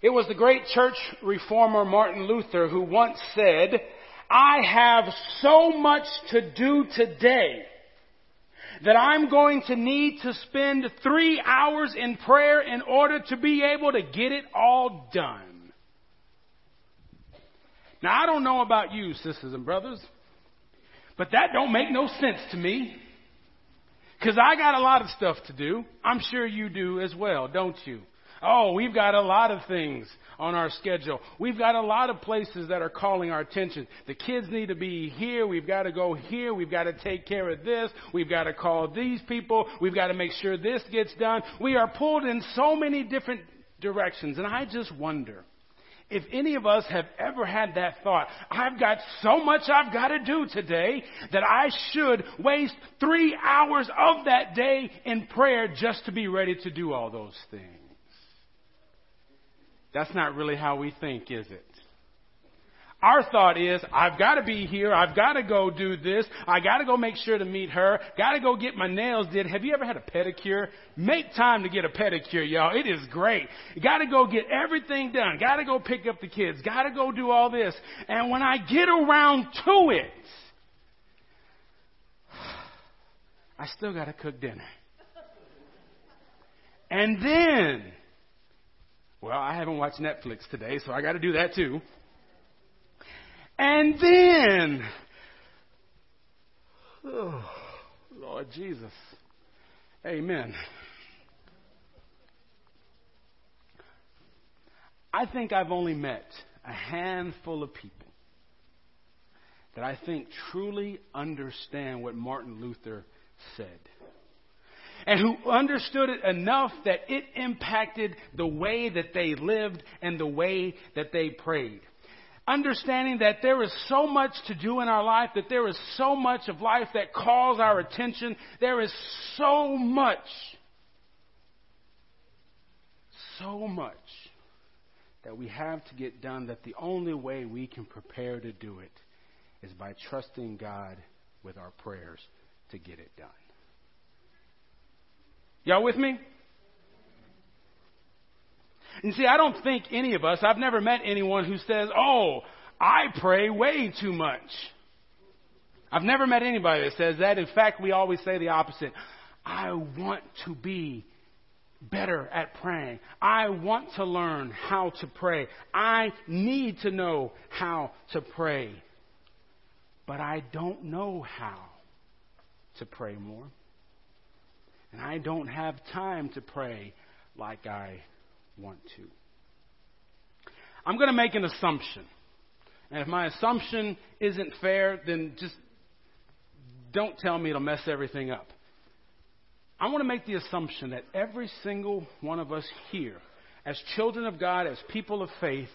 It was the great church reformer Martin Luther who once said, I have so much to do today that I'm going to need to spend three hours in prayer in order to be able to get it all done. Now I don't know about you, sisters and brothers, but that don't make no sense to me. Cause I got a lot of stuff to do. I'm sure you do as well, don't you? Oh, we've got a lot of things on our schedule. We've got a lot of places that are calling our attention. The kids need to be here. We've got to go here. We've got to take care of this. We've got to call these people. We've got to make sure this gets done. We are pulled in so many different directions. And I just wonder if any of us have ever had that thought, I've got so much I've got to do today that I should waste three hours of that day in prayer just to be ready to do all those things. That's not really how we think, is it? Our thought is, I've got to be here. I've got to go do this. I got to go make sure to meet her. Got to go get my nails did. Have you ever had a pedicure? Make time to get a pedicure, y'all. It is great. Got to go get everything done. Got to go pick up the kids. Got to go do all this. And when I get around to it, I still got to cook dinner. And then well, I haven't watched Netflix today, so I got to do that too. And then, oh, Lord Jesus, Amen. I think I've only met a handful of people that I think truly understand what Martin Luther said and who understood it enough that it impacted the way that they lived and the way that they prayed. Understanding that there is so much to do in our life, that there is so much of life that calls our attention, there is so much, so much that we have to get done that the only way we can prepare to do it is by trusting God with our prayers to get it done. Y'all with me? And see, I don't think any of us, I've never met anyone who says, oh, I pray way too much. I've never met anybody that says that. In fact, we always say the opposite. I want to be better at praying. I want to learn how to pray. I need to know how to pray. But I don't know how to pray more. And I don't have time to pray like I want to. I'm going to make an assumption. And if my assumption isn't fair, then just don't tell me it'll mess everything up. I want to make the assumption that every single one of us here, as children of God, as people of faith,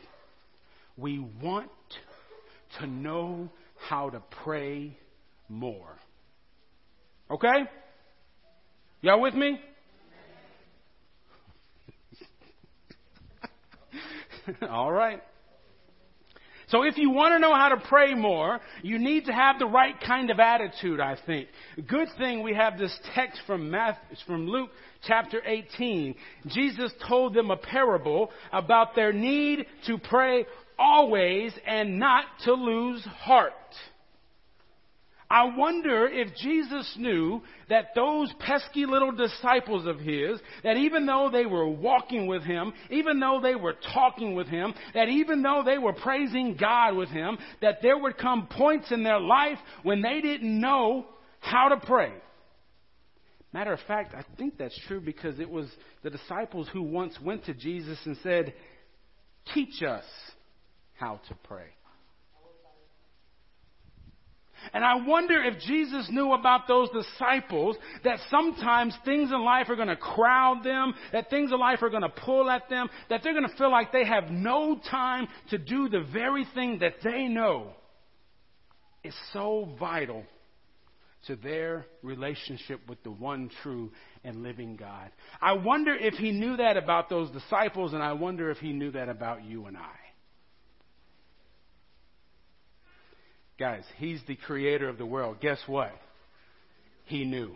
we want to know how to pray more. Okay? Y'all with me? All right. So if you want to know how to pray more, you need to have the right kind of attitude, I think. Good thing we have this text from Matthew, from Luke chapter 18. Jesus told them a parable about their need to pray always and not to lose heart. I wonder if Jesus knew that those pesky little disciples of his, that even though they were walking with him, even though they were talking with him, that even though they were praising God with him, that there would come points in their life when they didn't know how to pray. Matter of fact, I think that's true because it was the disciples who once went to Jesus and said, Teach us how to pray. And I wonder if Jesus knew about those disciples that sometimes things in life are going to crowd them, that things in life are going to pull at them, that they're going to feel like they have no time to do the very thing that they know is so vital to their relationship with the one true and living God. I wonder if he knew that about those disciples, and I wonder if he knew that about you and I. Guys, He's the creator of the world. Guess what? He knew.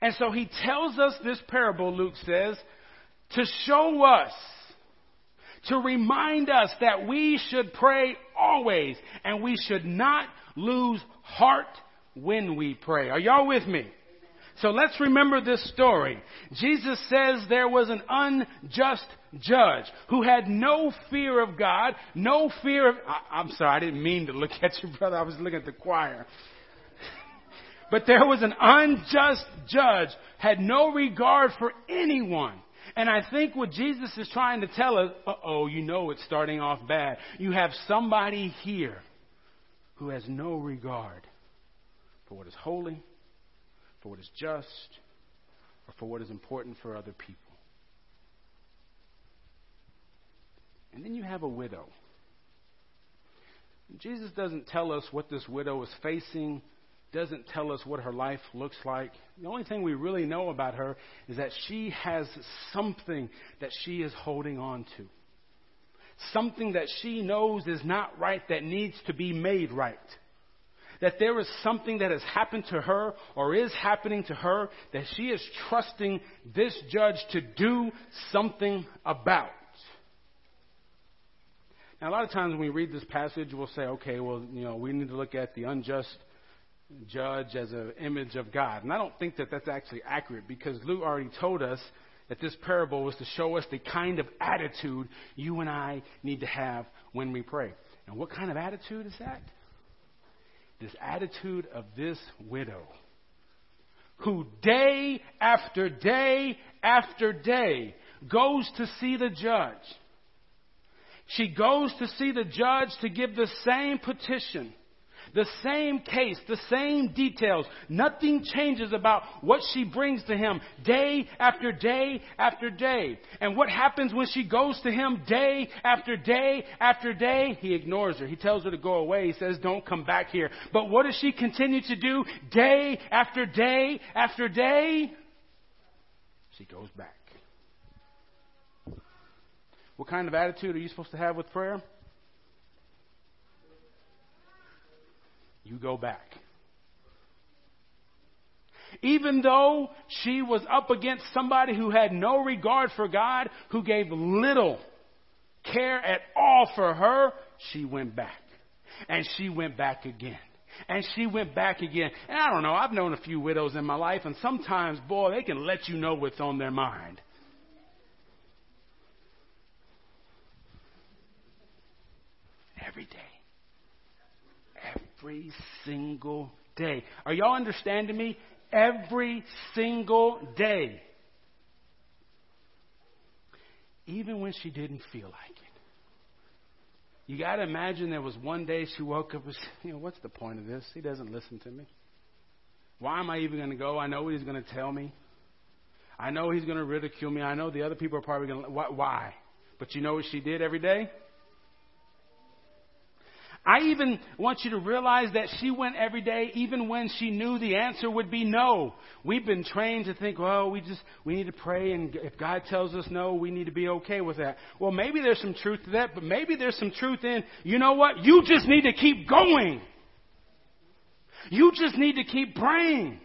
And so He tells us this parable, Luke says, to show us to remind us that we should pray always and we should not lose heart when we pray. Are y'all with me? So let's remember this story. Jesus says there was an unjust judge who had no fear of God, no fear of, I, am sorry, I didn't mean to look at you, brother. I was looking at the choir. but there was an unjust judge, had no regard for anyone. And I think what Jesus is trying to tell us, uh oh, you know it's starting off bad. You have somebody here who has no regard for what is holy, for what is just, or for what is important for other people. And then you have a widow. Jesus doesn't tell us what this widow is facing, doesn't tell us what her life looks like. The only thing we really know about her is that she has something that she is holding on to. Something that she knows is not right that needs to be made right that there is something that has happened to her or is happening to her that she is trusting this judge to do something about. Now, a lot of times when we read this passage, we'll say, okay, well, you know, we need to look at the unjust judge as an image of God. And I don't think that that's actually accurate because Luke already told us that this parable was to show us the kind of attitude you and I need to have when we pray. And what kind of attitude is that? this attitude of this widow who day after day after day goes to see the judge. She goes to see the judge to give the same petition. The same case, the same details. Nothing changes about what she brings to him day after day after day. And what happens when she goes to him day after day after day? He ignores her. He tells her to go away. He says, don't come back here. But what does she continue to do day after day after day? She goes back. What kind of attitude are you supposed to have with prayer? you go back. Even though she was up against somebody who had no regard for God, who gave little care at all for her, she went back. And she went back again. And she went back again. And I don't know, I've known a few widows in my life, and sometimes, boy, they can let you know what's on their mind. Every day every single day. Are y'all understanding me? Every single day. Even when she didn't feel like it. You got to imagine there was one day she woke up and said, you know, what's the point of this? He doesn't listen to me. Why am I even going to go? I know what he's going to tell me. I know he's going to ridicule me. I know the other people are probably going to. Why? But you know what she did every day? I even want you to realize that she went every day even when she knew the answer would be no. We've been trained to think, well, we just, we need to pray and if God tells us no, we need to be okay with that. Well, maybe there's some truth to that, but maybe there's some truth in, you know what? You just need to keep going. You just need to keep praying.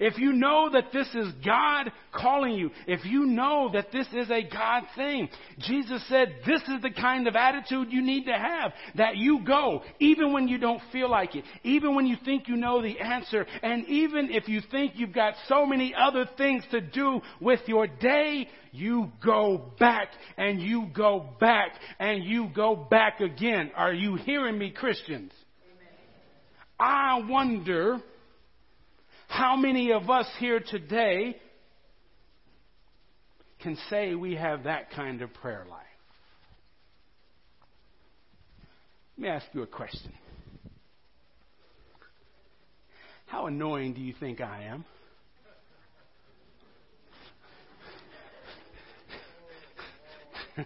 If you know that this is God calling you, if you know that this is a God thing, Jesus said this is the kind of attitude you need to have. That you go, even when you don't feel like it, even when you think you know the answer, and even if you think you've got so many other things to do with your day, you go back and you go back and you go back again. Are you hearing me, Christians? I wonder how many of us here today can say we have that kind of prayer life? Let me ask you a question. How annoying do you think I am?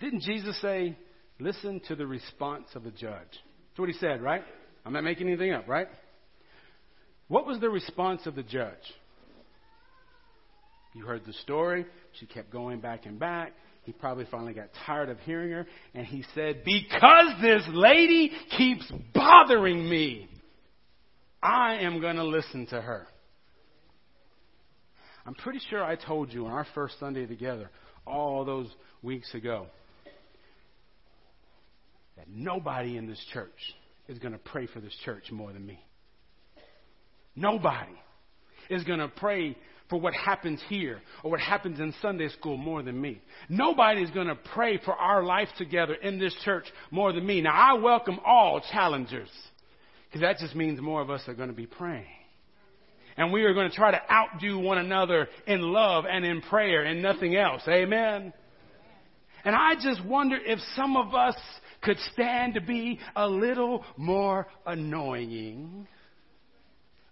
Didn't Jesus say, listen to the response of the judge? That's what he said, right? I'm not making anything up, right? What was the response of the judge? You heard the story. She kept going back and back. He probably finally got tired of hearing her. And he said, Because this lady keeps bothering me, I am going to listen to her. I'm pretty sure I told you on our first Sunday together, all those weeks ago, that nobody in this church is going to pray for this church more than me. Nobody is going to pray for what happens here or what happens in Sunday school more than me. Nobody is going to pray for our life together in this church more than me. Now, I welcome all challengers because that just means more of us are going to be praying. And we are going to try to outdo one another in love and in prayer and nothing else. Amen. And I just wonder if some of us could stand to be a little more annoying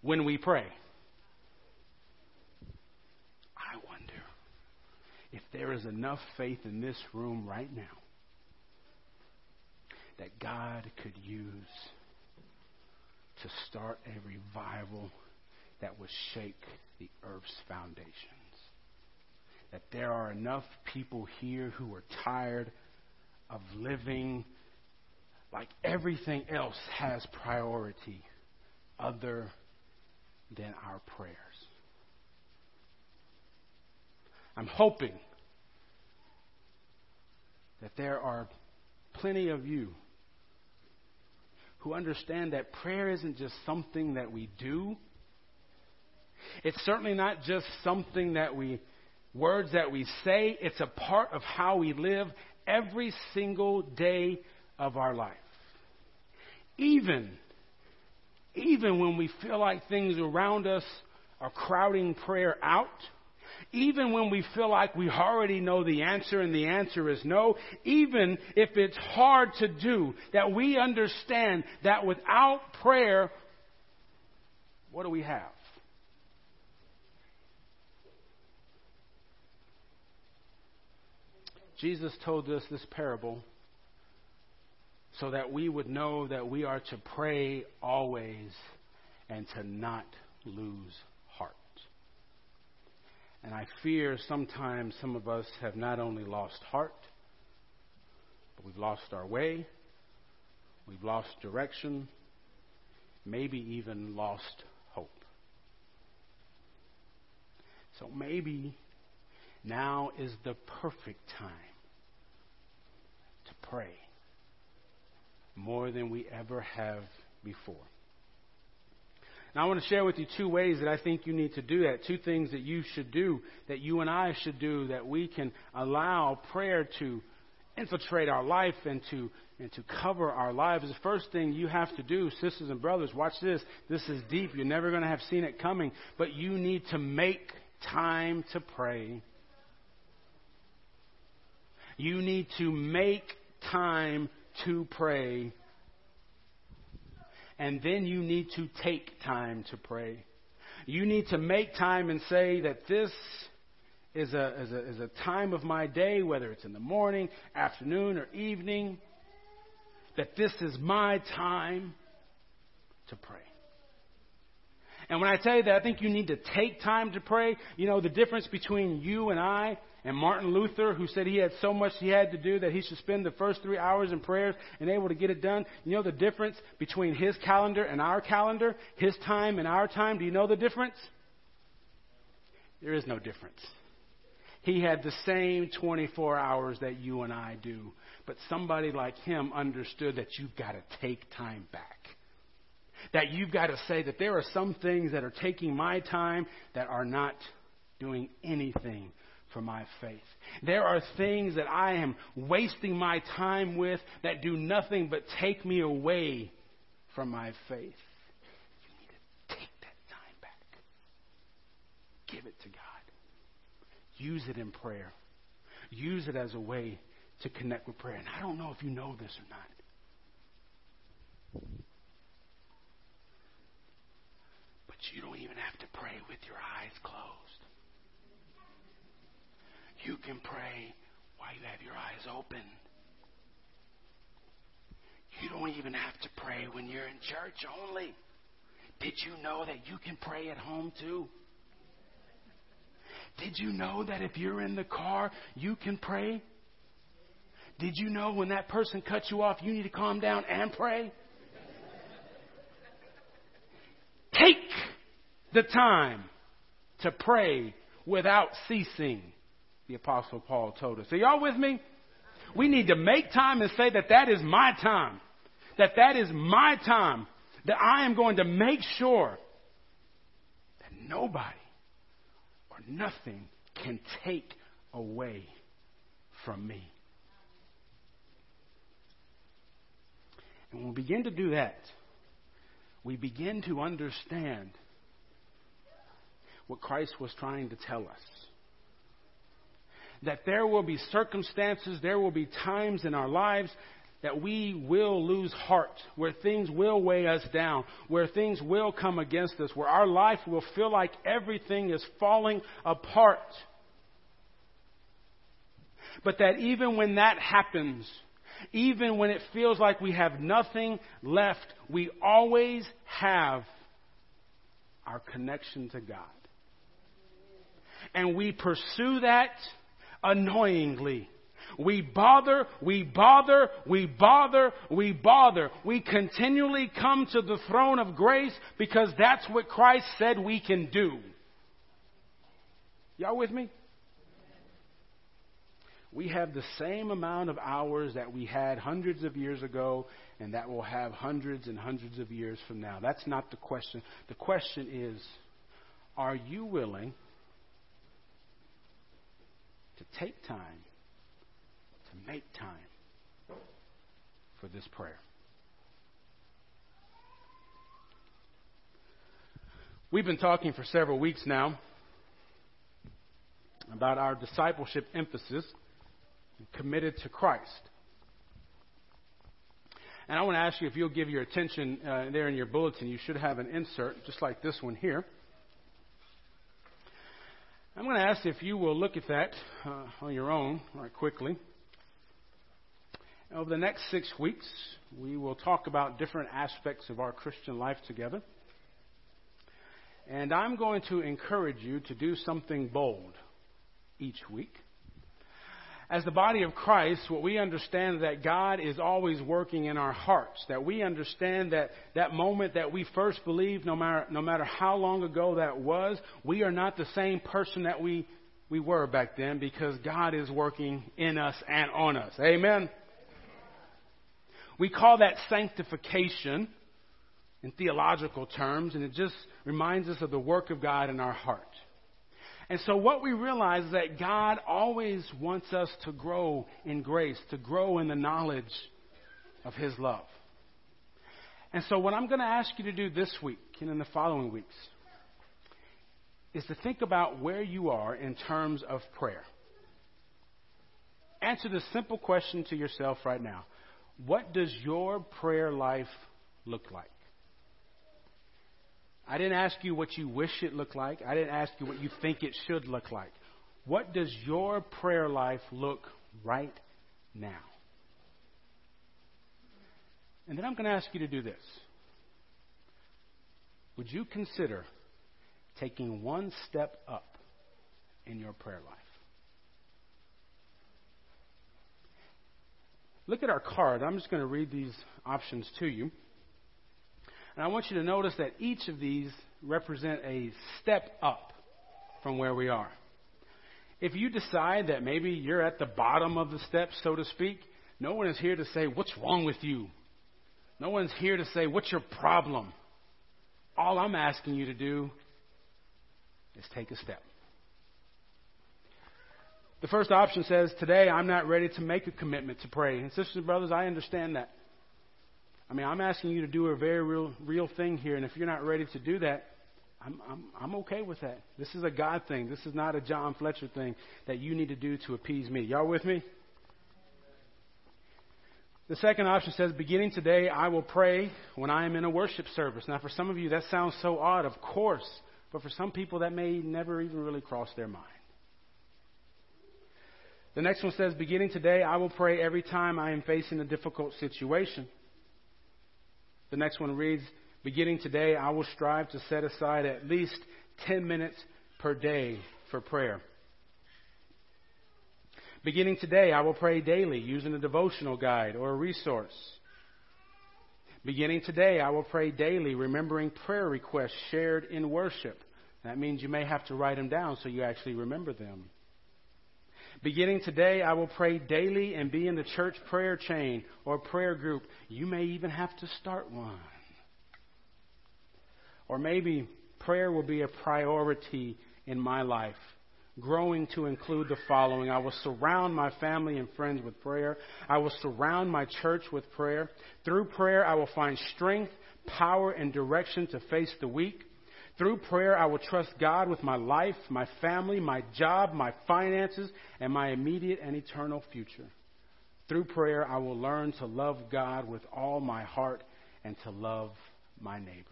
when we pray. I wonder if there is enough faith in this room right now that God could use to start a revival that would shake the earth's foundations. That there are enough people here who are tired of living like everything else has priority other than our prayers. I'm hoping that there are plenty of you who understand that prayer isn't just something that we do. It's certainly not just something that we, words that we say. It's a part of how we live every single day of our life. Even, even when we feel like things around us are crowding prayer out, even when we feel like we already know the answer and the answer is no, even if it's hard to do, that we understand that without prayer, what do we have? Jesus told us this parable so that we would know that we are to pray always and to not lose heart. And I fear sometimes some of us have not only lost heart, but we've lost our way, we've lost direction, maybe even lost hope. So maybe now is the perfect time to pray more than we ever have before. Now, I want to share with you two ways that I think you need to do that. Two things that you should do, that you and I should do, that we can allow prayer to infiltrate our life and to and to cover our lives. The first thing you have to do, sisters and brothers, watch this. This is deep. You're never going to have seen it coming, but you need to make time to pray. You need to make time to pray. And then you need to take time to pray. You need to make time and say that this is a, is a, is a time of my day, whether it's in the morning, afternoon, or evening, that this is my time to pray. And when I tell you that I think you need to take time to pray, you know, the difference between you and I and Martin Luther, who said he had so much he had to do that he should spend the first three hours in prayers and able to get it done. You know the difference between his calendar and our calendar? His time and our time? Do you know the difference? There is no difference. He had the same 24 hours that you and I do. But somebody like him understood that you've got to take time back. That you've got to say that there are some things that are taking my time that are not doing anything for my faith. There are things that I am wasting my time with that do nothing but take me away from my faith. You need to take that time back. Give it to God. Use it in prayer. Use it as a way to connect with prayer. And I don't know if you know this or not. But you don't even have to pray with your eyes closed. You can pray while you have your eyes open. You don't even have to pray when you're in church only. Did you know that you can pray at home too? Did you know that if you're in the car, you can pray? Did you know when that person cuts you off, you need to calm down and pray? Take the time to pray without ceasing, the Apostle Paul told us. Are y'all with me? We need to make time and say that that is my time. That that is my time. That I am going to make sure that nobody or nothing can take away from me. And when we begin to do that, we begin to understand what Christ was trying to tell us. That there will be circumstances, there will be times in our lives that we will lose heart, where things will weigh us down, where things will come against us, where our life will feel like everything is falling apart. But that even when that happens, even when it feels like we have nothing left, we always have our connection to God. And we pursue that annoyingly. We bother, we bother, we bother, we bother. We continually come to the throne of grace because that's what Christ said we can do. Y'all with me? We have the same amount of hours that we had hundreds of years ago and that we'll have hundreds and hundreds of years from now. That's not the question. The question is, are you willing to take time, to make time for this prayer? We've been talking for several weeks now about our discipleship emphasis committed to Christ. And I want to ask you if you'll give your attention uh, there in your bulletin. You should have an insert just like this one here. I'm going to ask if you will look at that uh, on your own right quickly. Over the next six weeks, we will talk about different aspects of our Christian life together. And I'm going to encourage you to do something bold each week as the body of Christ, what we understand that God is always working in our hearts. That we understand that that moment that we first believed, no matter, no matter how long ago that was, we are not the same person that we, we were back then because God is working in us and on us. Amen? We call that sanctification in theological terms, and it just reminds us of the work of God in our heart. And so what we realize is that God always wants us to grow in grace, to grow in the knowledge of His love. And so what I'm going to ask you to do this week and in the following weeks is to think about where you are in terms of prayer. Answer the simple question to yourself right now. What does your prayer life look like? I didn't ask you what you wish it looked like. I didn't ask you what you think it should look like. What does your prayer life look right now? And then I'm going to ask you to do this. Would you consider taking one step up in your prayer life? Look at our card. I'm just going to read these options to you. And I want you to notice that each of these represent a step up from where we are. If you decide that maybe you're at the bottom of the steps, so to speak, no one is here to say, What's wrong with you? No one's here to say, What's your problem? All I'm asking you to do is take a step. The first option says, Today I'm not ready to make a commitment to pray. And sisters and brothers, I understand that. I mean, I'm asking you to do a very real, real thing here, and if you're not ready to do that, I'm, I'm, I'm okay with that. This is a God thing. This is not a John Fletcher thing that you need to do to appease me. Y'all with me? The second option says, beginning today, I will pray when I am in a worship service. Now, for some of you, that sounds so odd, of course. But for some people, that may never even really cross their mind. The next one says, beginning today, I will pray every time I am facing a difficult situation. The next one reads, Beginning today, I will strive to set aside at least 10 minutes per day for prayer. Beginning today, I will pray daily using a devotional guide or a resource. Beginning today, I will pray daily, remembering prayer requests shared in worship. That means you may have to write them down so you actually remember them. Beginning today, I will pray daily and be in the church prayer chain or prayer group. You may even have to start one. Or maybe prayer will be a priority in my life, growing to include the following I will surround my family and friends with prayer, I will surround my church with prayer. Through prayer, I will find strength, power, and direction to face the week. Through prayer, I will trust God with my life, my family, my job, my finances, and my immediate and eternal future. Through prayer, I will learn to love God with all my heart and to love my neighbors.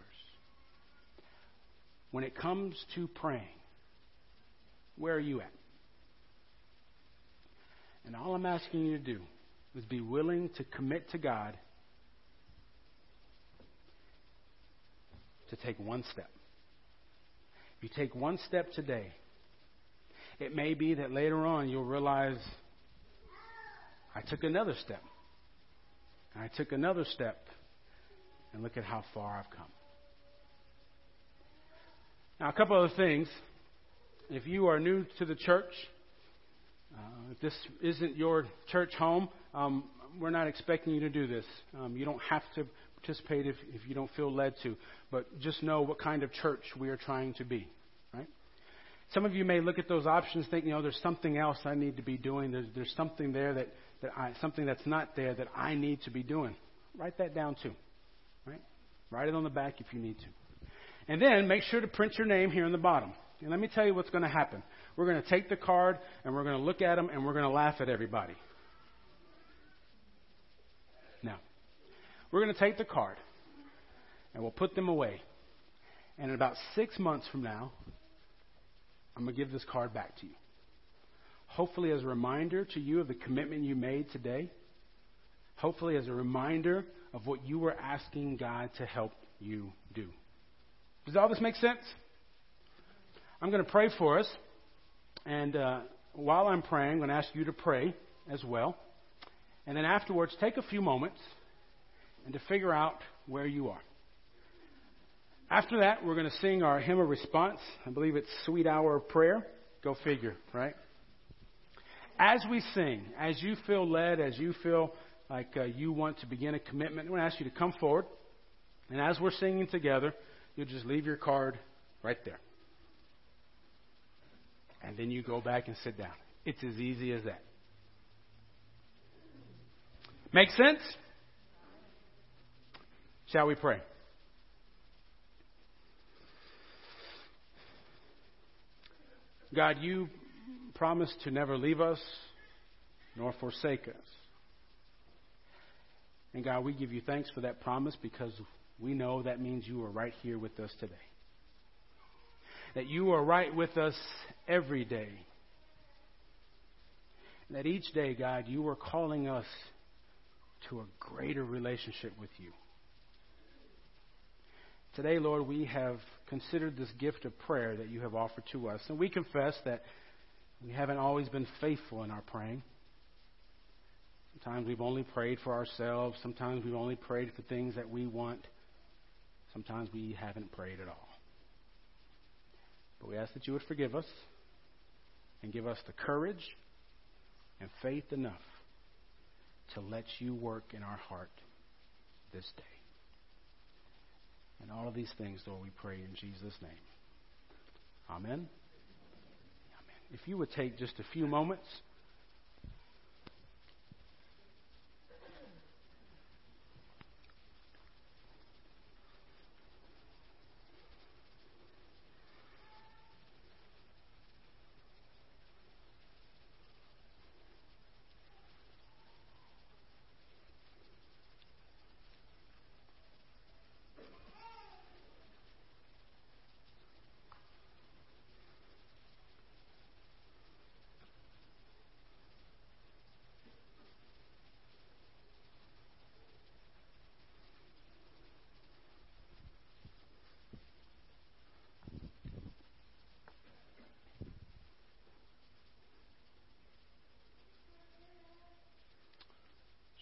When it comes to praying, where are you at? And all I'm asking you to do is be willing to commit to God to take one step. You take one step today, it may be that later on you'll realize I took another step. And I took another step, and look at how far I've come. Now, a couple other things. If you are new to the church, uh, if this isn't your church home, um, we're not expecting you to do this. Um, you don't have to participate if, if you don't feel led to, but just know what kind of church we are trying to be. Right? Some of you may look at those options, think, you know, there's something else I need to be doing. There's, there's something there that, that I, something that's not there that I need to be doing. Write that down too. Right? Write it on the back if you need to. And then make sure to print your name here in the bottom. And let me tell you what's going to happen. We're going to take the card and we're going to look at them and we're going to laugh at everybody. Now, we're going to take the card and we'll put them away. And in about six months from now, I'm going to give this card back to you. Hopefully, as a reminder to you of the commitment you made today. Hopefully, as a reminder of what you were asking God to help you do. Does all this make sense? I'm going to pray for us. And uh, while I'm praying, I'm going to ask you to pray as well. And then afterwards, take a few moments and to figure out where you are. After that, we're going to sing our hymn of response. I believe it's Sweet Hour of Prayer. Go figure, right? As we sing, as you feel led, as you feel like uh, you want to begin a commitment, I'm going to ask you to come forward. And as we're singing together, you'll just leave your card right there. And then you go back and sit down. It's as easy as that. Make sense? Shall we pray? God, you promised to never leave us nor forsake us. And God, we give you thanks for that promise because we know that means you are right here with us today. That you are right with us every day. And that each day, God, you are calling us to a greater relationship with you. Today, Lord, we have considered this gift of prayer that you have offered to us. And we confess that we haven't always been faithful in our praying. Sometimes we've only prayed for ourselves. Sometimes we've only prayed for things that we want. Sometimes we haven't prayed at all. But we ask that you would forgive us and give us the courage and faith enough to let you work in our heart this day. And all of these things, Lord, we pray in Jesus' name. Amen. Amen. If you would take just a few moments.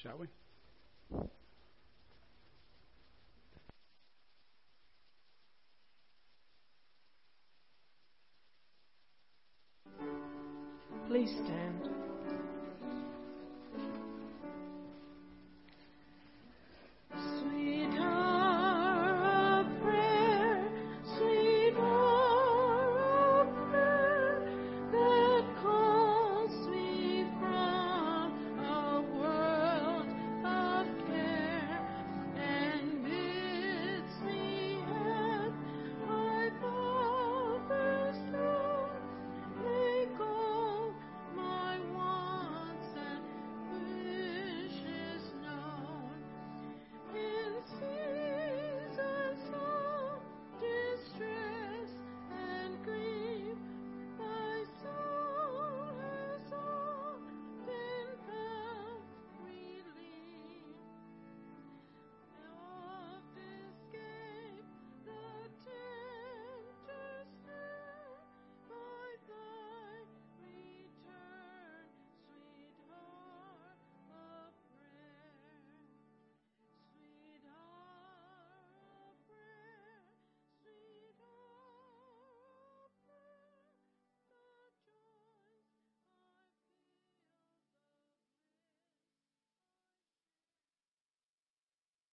Shall we?